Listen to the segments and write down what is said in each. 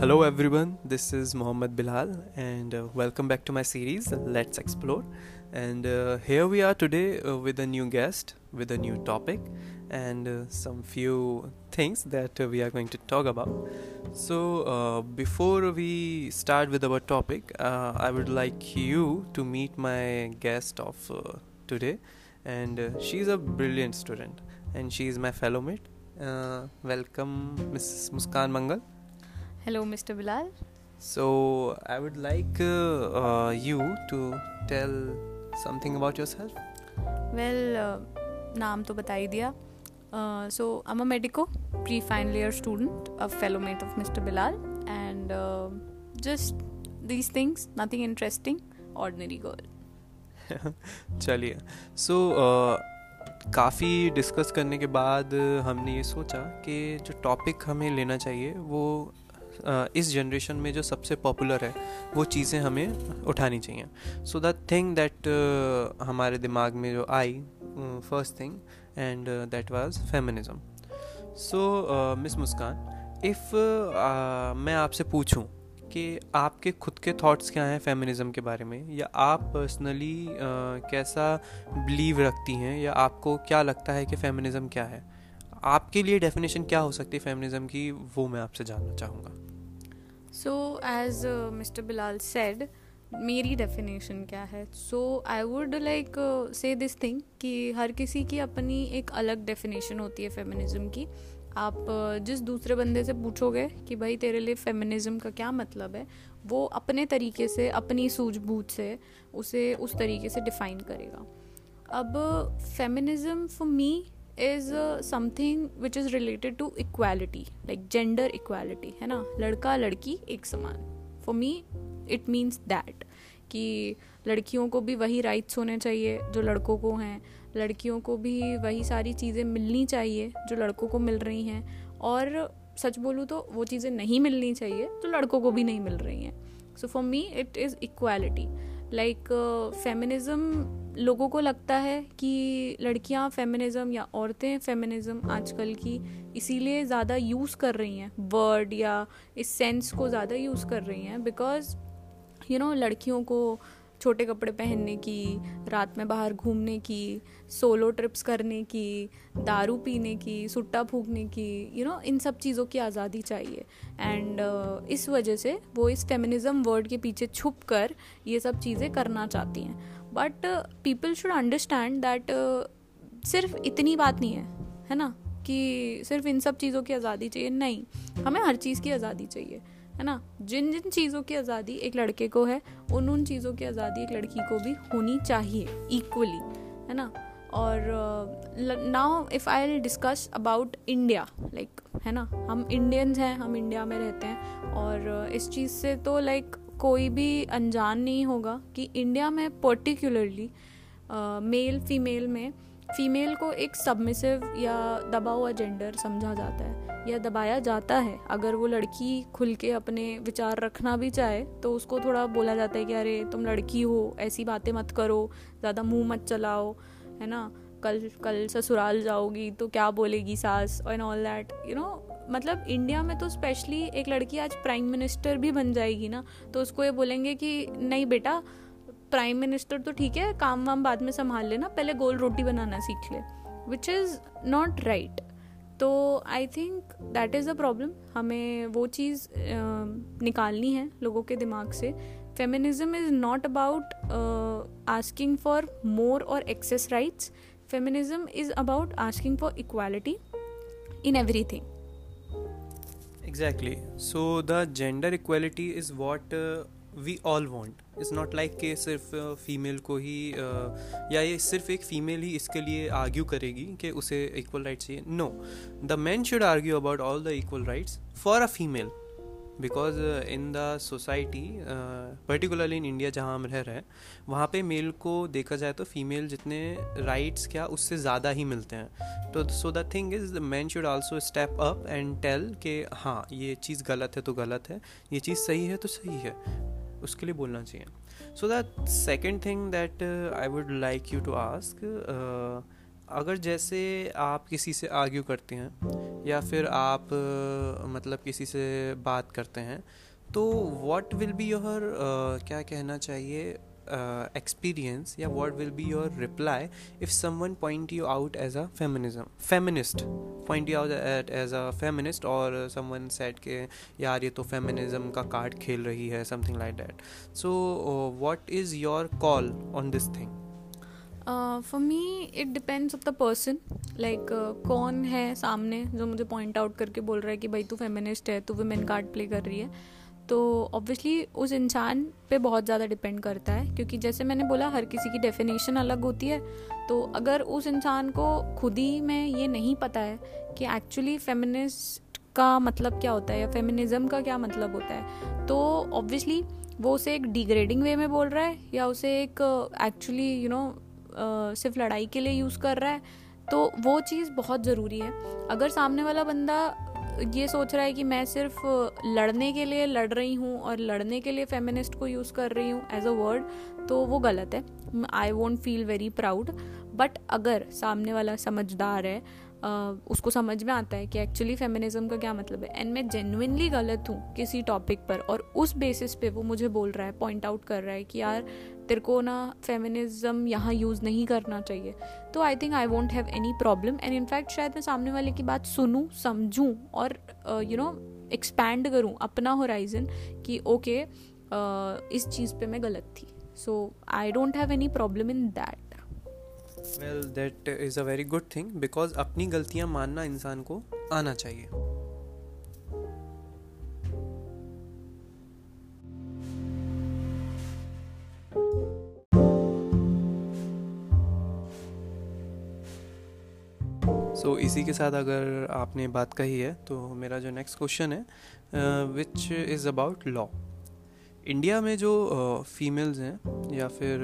Hello everyone, this is Mohammad Bilal and uh, welcome back to my series Let's Explore. And uh, here we are today uh, with a new guest, with a new topic, and uh, some few things that uh, we are going to talk about. So, uh, before we start with our topic, I would like you to meet my guest of today, and uh, she's a brilliant student, and she is my fellow mate. Welcome, Mrs. Muskan Mangal. Hello, Mr. Bilal. So, I would like uh, uh, you to tell something about yourself. Well, uh, नाम तो बता ही दिया so I am a medico pre final year student a fellow mate of mister Bilal and just these things nothing interesting ordinary girl चलिए so काफ़ी discuss करने के बाद हमने ये सोचा कि जो टॉपिक हमें लेना चाहिए वो uh, इस जनरेशन में जो सबसे पॉपुलर है, वो चीज़ें हमें उठानी चाहिए। सो द थिंग दैट हमारे दिमाग में जो आई first thing and that was feminism so miss Muskan if मैं आपसे पूछूँ कि आपके खुद के थॉट्स क्या हैं फेमिनिज़म के बारे में? या आप पर्सनली कैसा बिलीव रखती हैं? या आपको क्या लगता है कि फेमिनिज़म क्या है? आपके लिए डेफिनेशन क्या हो सकती है फेमिनिज़म की, वो मैं आपसे जानना चाहूँगा। So as mister Bilal said मेरी डेफिनेशन क्या है? So I would like say this thing कि हर किसी की अपनी एक अलग डेफिनेशन होती है फेमिनिज्म की। आप uh, जिस दूसरे बंदे से पूछोगे कि भाई तेरे लिए फेमिनिज्म का क्या मतलब है वो अपने तरीके से अपनी सूझबूझ से उसे उस तरीके से डिफाइन करेगा। अब feminism for me is something which is related to equality like gender equality है ना? लड़का लड़की एक समान। For me it means that कि लड़कियों को भी वही राइट्स होने चाहिए जो लड़कों को हैं। लड़कियों को भी वही सारी चीज़ें मिलनी चाहिए जो लड़कों को मिल रही हैं। और सच बोलूँ तो वो चीज़ें नहीं मिलनी चाहिए जो लड़कों को भी नहीं मिल रही हैं। So for me it is equality like feminism लोगों को लगता है कि लड़कियाँ फेमिनिज़म या औरतें फेमिनिज़म आजकल की इसीलिए ज़्यादा यूज़ कर रही हैं। वर्ड या इस सेंस को ज़्यादा यूज़ कर रही हैं बिकॉज़ यू नो लड़कियों को छोटे कपड़े पहनने की रात में बाहर घूमने की सोलो ट्रिप्स करने की दारू पीने की सुट्टा फूकने की यू you नो know, इन सब चीज़ों की आज़ादी चाहिए। एंड uh, इस वजह से वो इस फेमिनिज़म वर्ड के पीछे छुप कर ये सब चीज़ें करना चाहती हैं। But people should understand that सिर्फ़ इतनी बात नहीं है है ना? कि सिर्फ़ इन सब चीज़ों की आज़ादी चाहिए। नहीं हमें हर चीज़ की आज़ादी चाहिए है ना? जिन जिन चीज़ों की आज़ादी एक लड़के को है उन उन चीज़ों की आज़ादी एक लड़की को भी होनी चाहिए इक्वली है ना? और now if I discuss about India like है ना? हम इंडियंस हैं हम इंडिया में रहते हैं और uh, इस चीज़ से तो लाइक कोई भी अनजान नहीं होगा कि इंडिया में पर्टिकुलरली मेल फीमेल में फीमेल को एक सबमिसिव या दबा हुआ जेंडर समझा जाता है या दबाया जाता है। अगर वो लड़की खुल के अपने विचार रखना भी चाहे तो उसको थोड़ा बोला जाता है कि अरे तुम लड़की हो, ऐसी बातें मत करो, ज़्यादा मुँह मत चलाओ, है ना? कल कल ससुराल जाओगी तो क्या बोलेगी सास and all that you know मतलब इंडिया में तो स्पेशली एक लड़की आज प्राइम मिनिस्टर भी बन जाएगी ना तो उसको ये बोलेंगे कि नहीं बेटा प्राइम मिनिस्टर तो ठीक है, काम वाम बाद में संभाल लेना, पहले गोल रोटी बनाना सीख ले विच इज़ नॉट राइट तो I think that is a problem हमें वो चीज़ निकालनी है लोगों के दिमाग से. Feminism is not about asking for more और excess rights feminism is about asking for equality in everything exactly so the gender equality is what we all want is not like कि सिर्फ़ फीमेल को ही या ये सिर्फ़ एक female ही इसके लिए आर्ग्यू करेगी कि उसे इक्वल राइट्स चाहिए no the man should argue about all the equal rights for a female because in the society particularly in India जहाँ हम रह रहे हैं, वहाँ पे मेल को देखा जाए तो फीमेल जितने राइट्स क्या उससे ज़्यादा ही मिलते हैं। तो so the thing is man should also step up and tell कि हाँ ये चीज़ गलत है तो गलत है, ये चीज़ सही है तो सही है, उसके लिए बोलना चाहिए। So that second thing that I would like you to ask अगर जैसे आप किसी से आर्ग्यू करते हैं, या फिर आप मतलब किसी से बात करते हैं तो व्हाट विल बी योर क्या कहना चाहिए एक्सपीरियंस या what will be your reply if someone point you out as a feminism feminist point you out as a feminist और समवन सेट के, यार, ये तो फेमिनिज्म का कार्ड खेल रही है something like that so what is your call on this thing for me it depends of the person like कौन है सामने जो मुझे पॉइंट आउट करके बोल रहा है कि भाई तू फेमिनिस्ट है, तू वुमेन कार्ड प्ले कर रही है। तो ऑब्वियसली उस इंसान पे बहुत ज़्यादा डिपेंड करता है, क्योंकि जैसे मैंने बोला, हर किसी की डेफिनेशन अलग होती है। तो अगर उस इंसान को खुद ही में ये नहीं पता है कि एक्चुअली फेमिनिस्ट का मतलब क्या होता है या फेमिनिज्म का क्या मतलब होता है तो ऑब्वियसली वो उसे एक डिग्रेडिंग वे में बोल रहा है या उसे एक एक्चुअली यू नो सिर्फ़ लड़ाई के लिए यूज़ कर रहा है तो वो चीज़ बहुत ज़रूरी है। अगर सामने वाला बंदा ये सोच रहा है कि मैं सिर्फ़ लड़ने के लिए लड़ रही हूँ और लड़ने के लिए फेमिनिस्ट को यूज़ कर रही हूँ एज अ वर्ड तो वो गलत है। I won't feel very proud but अगर सामने वाला समझदार है उसको समझ में आता है कि एक्चुअली फेमिनिज्म का क्या मतलब है। एंड मैं जेनुनली गलत हूँ किसी टॉपिक पर और उस बेसिस पे वो मुझे बोल रहा है पॉइंट आउट कर रहा है कि यार तेरे को ना फेमिनिज्म यहाँ यूज़ नहीं करना चाहिए। तो I think I won't have any problem and in fact शायद मैं सामने वाले की बात सुनूँ समझूँ और यू नो एक्सपैंड करूँ अपना होराइजन कि ओके okay, uh, इस चीज़ पे मैं गलत थी। So I don't have any problem in that well that is a very good thing because अपनी गलतियाँ मानना इंसान को आना चाहिए। सो so, इसी के साथ अगर आपने बात कही है तो मेरा जो नेक्स्ट क्वेश्चन है which is about law India में जो फीमेल्स हैं, या फिर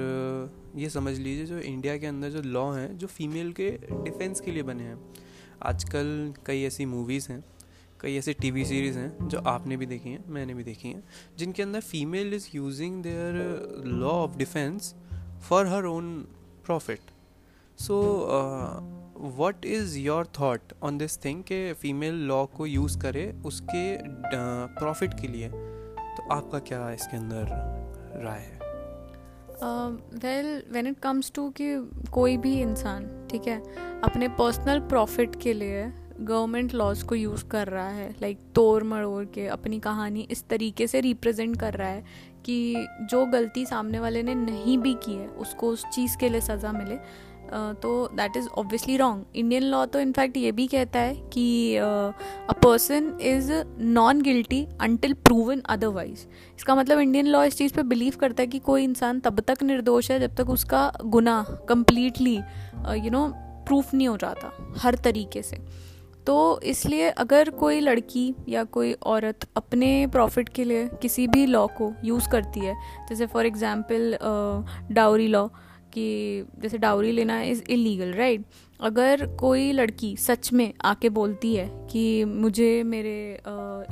ये समझ लीजिए जो इंडिया के अंदर जो लॉ हैं, जो फीमेल के डिफेंस के लिए बने हैं। आजकल कई ऐसी मूवीज़ हैं, कई ऐसे टीवी सीरीज़ हैं, जो आपने भी देखी हैं, मैंने भी देखी हैं, जिनके अंदर female is using their law of defence for her own profit so what is your thought on this thing के फीमेल लॉ को यूज़ करे उसके प्रॉफिट के लिए? तो आपका क्या इसके अंदर राय है? Well when it comes to कि कोई भी इंसान ठीक है अपने पर्सनल प्रॉफिट के लिए गवर्नमेंट लॉज को यूज़ कर रहा है लाइक like, तोड़ मड़ोड़ के अपनी कहानी इस तरीके से रिप्रेजेंट कर रहा है कि जो गलती सामने वाले ने नहीं भी की है उसको उस चीज़ के लिए सज़ा मिले तो that is obviously wrong Indian law तो इनफैक्ट ये भी कहता है कि, a person is non guilty until proven otherwise इसका मतलब इंडियन लॉ इस चीज़ पे बिलीव करता है कि कोई इंसान तब तक निर्दोष है जब तक उसका गुना कम्प्लीटली यू नो प्रूफ नहीं हो जाता, हर तरीके से। तो इसलिए अगर कोई लड़की या कोई औरत अपने प्रॉफिट के लिए किसी भी लॉ को यूज़ करती है, जैसे फॉर एग्ज़ाम्पल डाउरी लॉ कि जैसे डाउरी लेना इज़ इलीगल राइट अगर कोई लड़की सच में आके बोलती है कि मुझे मेरे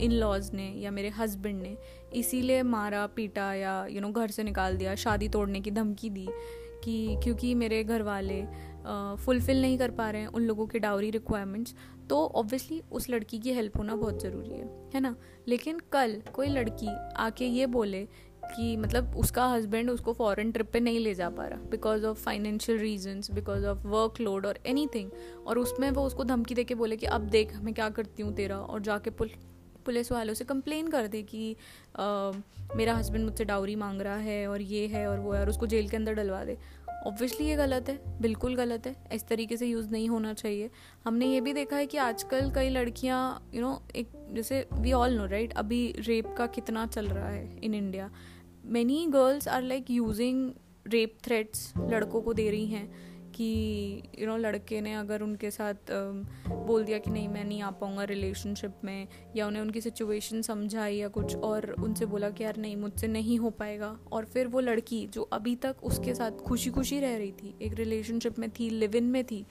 इन लॉज ने या मेरे हस्बैंड ने इसीलिए मारा, पीटा या यू नो घर से निकाल दिया, शादी तोड़ने की धमकी दी कि क्योंकि मेरे घर वाले फुलफ़िल नहीं कर पा रहे हैं उन लोगों के डाउरी रिक्वायरमेंट्स तो ऑब्वियसली उस लड़की की हेल्प होना बहुत ज़रूरी है है ना? लेकिन कल कोई लड़की आके ये बोले कि मतलब उसका हस्बैंड उसको फॉरेन ट्रिप पे नहीं ले जा पा रहा because of financial reasons because of workload और एनी और उसमें वो उसको धमकी दे के बोले कि अब देख मैं क्या करती हूँ तेरा? और जाके पुल पुलिस वालों से कंप्लेन कर दे कि आ, मेरा हस्बैंड मुझसे डाउरी मांग रहा है और ये है और वो है और उसको जेल के अंदर डलवा दे. ऑब्वियसली ये गलत है, बिल्कुल गलत है, इस तरीके से यूज़ नहीं होना चाहिए। हमने ये भी देखा है कि आजकल कई लड़कियाँ यू नो एक, जैसे वी ऑल नो राइट अभी रेप का कितना चल रहा है in India many girls are like using rape threats लड़कों को दे रही हैं। कि यू नो लड़के ने अगर उनके साथ बोल दिया कि नहीं, मैं नहीं आ पाऊँगा रिलेशनशिप में, या उन्हें उनकी सिचुएशन समझाई या कुछ और उनसे बोला कि यार नहीं, मुझसे नहीं हो पाएगा। और फिर वो लड़की जो अभी तक उसके साथ खुशी खुशी रह रही थी, एक रिलेशनशिप में थी लिव इन में थी,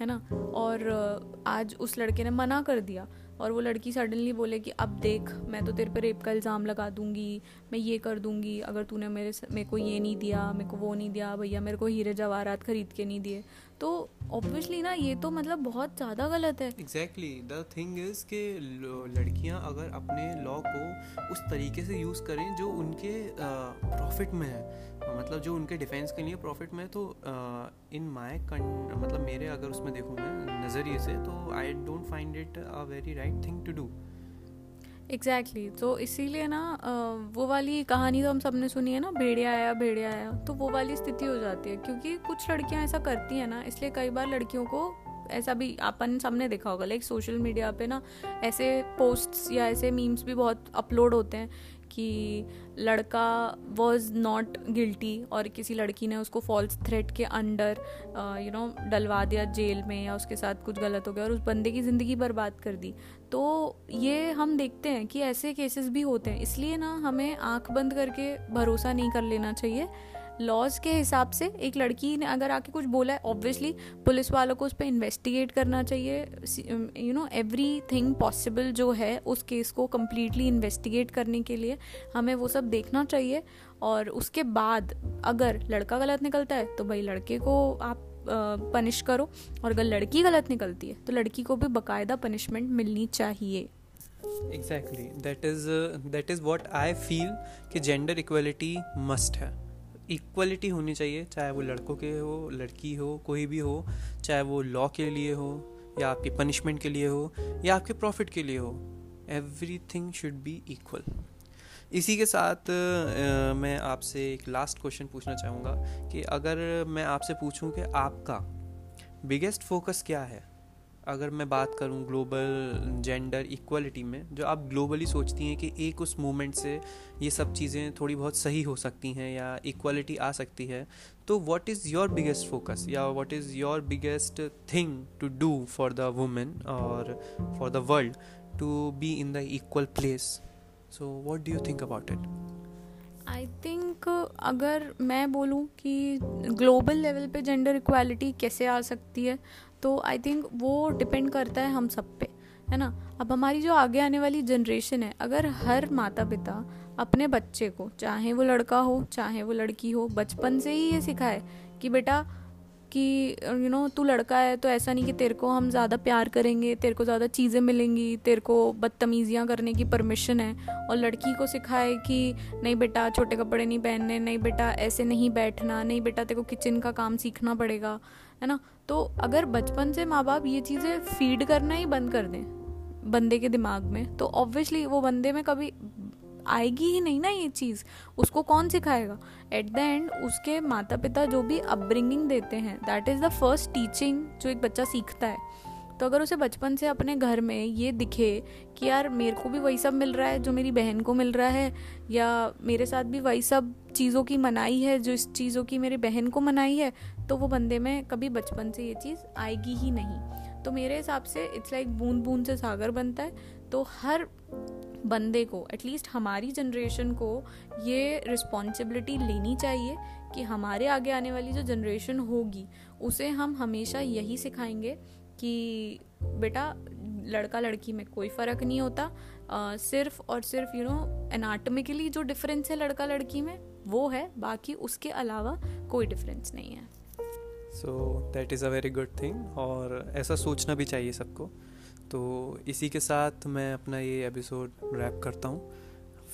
है ना? और आज उस लड़के ने मना कर दिया। और वो लड़की सडनली बोले कि, अब देख, मैं तो तेरे पे रेप का इल्ज़ाम लगा दूँगी, मैं ये कर दूँगी, अगर तूने मेरे मेरे को ये नहीं दिया, मेरे को वो नहीं दिया, भैया मेरे को हीरे जवाहरात खरीद के नहीं दिए। तो ऑब्वियसली ना, ये तो मतलब बहुत ज़्यादा गलत है। एग्जैक्टली द थिंग इज़ कि लड़कियाँ अगर अपने लॉ को उस तरीके से यूज़ करें जो उनके प्रॉफिट में है मतलब जो उनके डिफेंस के लिए प्रॉफिट में तो इन माय मतलब मेरे अगर उसमें देखूँ मैं नज़रिए से तो I don't find it a very right thing to do exactly exactly. तो इसीलिए ना वो वाली कहानी तो हम सबने सुनी है ना, भेड़िया आया भेड़िया आया तो वो वाली स्थिति हो जाती है, क्योंकि कुछ लड़कियाँ ऐसा करती हैं ना, इसलिए कई बार लड़कियों को ऐसा भी अपन सबने देखा होगा लाइक सोशल मीडिया पे ना, ऐसे पोस्ट्स या ऐसे मीम्स भी बहुत अपलोड होते हैं कि लड़का वॉज़ नॉट गिल्टी और किसी लड़की ने उसको फॉल्स थ्रेट के अंडर यू नो डलवा दिया जेल में या उसके साथ कुछ गलत हो गया और उस बंदे की ज़िंदगी बर्बाद कर दी। तो ये हम देखते हैं कि ऐसे केसेस भी होते हैं। इसलिए ना हमें आँख बंद करके भरोसा नहीं कर लेना चाहिए। लॉज के हिसाब से एक लड़की ने अगर आके कुछ बोला है ऑब्वियसली पुलिस वालों को उस पर इन्वेस्टिगेट करना चाहिए। You know everything possible जो है उस केस को कम्प्लीटली इन्वेस्टिगेट करने के लिए हमें वो सब देखना चाहिए। और उसके बाद अगर लड़का गलत निकलता है तो भाई लड़के को आप पनिश करो। और अगर लड़की गलत निकलती है तो लड़की को भी बाकायदा पनिशमेंट मिलनी चाहिए। Exactly that is that is what I feel कि जेंडर इक्वलिटी मस्ट है। इक्वलिटी होनी चाहिए चाहे वो लड़कों के हो लड़की हो कोई भी हो चाहे वो लॉ के लिए हो या आपके पनिशमेंट के लिए हो या आपके प्रॉफिट के लिए हो everything should be equal इसी के साथ आ, मैं आपसे एक लास्ट क्वेश्चन पूछना चाहूँगा कि अगर मैं आपसे पूछूँ कि आपका बिगेस्ट फोकस क्या है? अगर मैं बात करूँ ग्लोबल जेंडर इक्वलिटी में, जो आप ग्लोबली सोचती हैं कि एक उस मूवमेंट से ये सब चीज़ें थोड़ी बहुत सही हो सकती हैं या इक्वलिटी आ सकती है तो what is your biggest focus या what is your biggest thing to do for the women और for the world to be in the equal place so what do you think about it I think अगर मैं बोलूँ कि global level पे gender equality कैसे आ सकती है तो आई थिंक वो डिपेंड करता है हम सब पे, है ना? अब हमारी जो आगे आने वाली जनरेशन है, अगर हर माता पिता अपने बच्चे को, चाहे वो लड़का हो, चाहे वो लड़की हो, बचपन से ही ये सिखाए कि बेटा, कि यू नो तू लड़का है तो ऐसा नहीं कि तेरे को हम ज़्यादा प्यार करेंगे, तेरे को ज़्यादा चीज़ें मिलेंगी, तेरे को बदतमीज़ियाँ करने की परमिशन है। और लड़की को सिखाए कि नहीं बेटा, छोटे कपड़े नहीं पहनने, नहीं बेटा, ऐसे नहीं बैठना, नहीं बेटा, तेरे को किचन का काम सीखना पड़ेगा, है ना? तो अगर बचपन से माँ बाप ये चीज़ें फ़ीड करना ही बंद कर दें, बंदे के दिमाग में तो ऑब्वियसली वो बंदे में कभी आएगी ही नहीं ना ये चीज़। उसको कौन सिखाएगा? एट द एंड उसके माता पिता जो भी अपब्रिंगिंग देते हैं that is the first teaching जो एक बच्चा सीखता है। तो अगर उसे बचपन से अपने घर में ये दिखे कि यार मेरे को भी वही सब मिल रहा है, जो मेरी बहन को मिल रहा है, या मेरे साथ भी वही सब चीज़ों की मनाई है, जो इस चीज़ों की मेरी बहन को मनाई है तो वो बंदे में कभी बचपन से ये चीज़ आएगी ही नहीं। तो मेरे हिसाब से इट्स लाइक बूंद बूंद से सागर बनता है। तो हर बंदे को एटलीस्ट हमारी जनरेशन को ये रिस्पॉन्सिबिलिटी लेनी चाहिए कि हमारे आगे आने वाली जो जनरेशन होगी उसे हम हमेशा यही सिखाएँगे कि बेटा लड़का लड़की में कोई फ़र्क नहीं होता। आ, सिर्फ़ और सिर्फ़ यू नो एनाटमिकली जो डिफरेंस है लड़का लड़की में वो है। बाकी उसके अलावा कोई डिफरेंस नहीं है। So that is a very good thing और ऐसा सोचना भी चाहिए सबको। तो इसी के साथ मैं अपना ये एपिसोड रैप करता हूँ।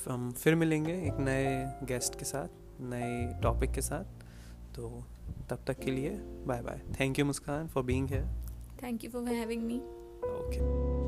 हम फिर मिलेंगे एक नए गेस्ट के साथ नए टॉपिक के साथ। तो तब तक के लिए bye bye thank you Muskan for being here thank you for having me okay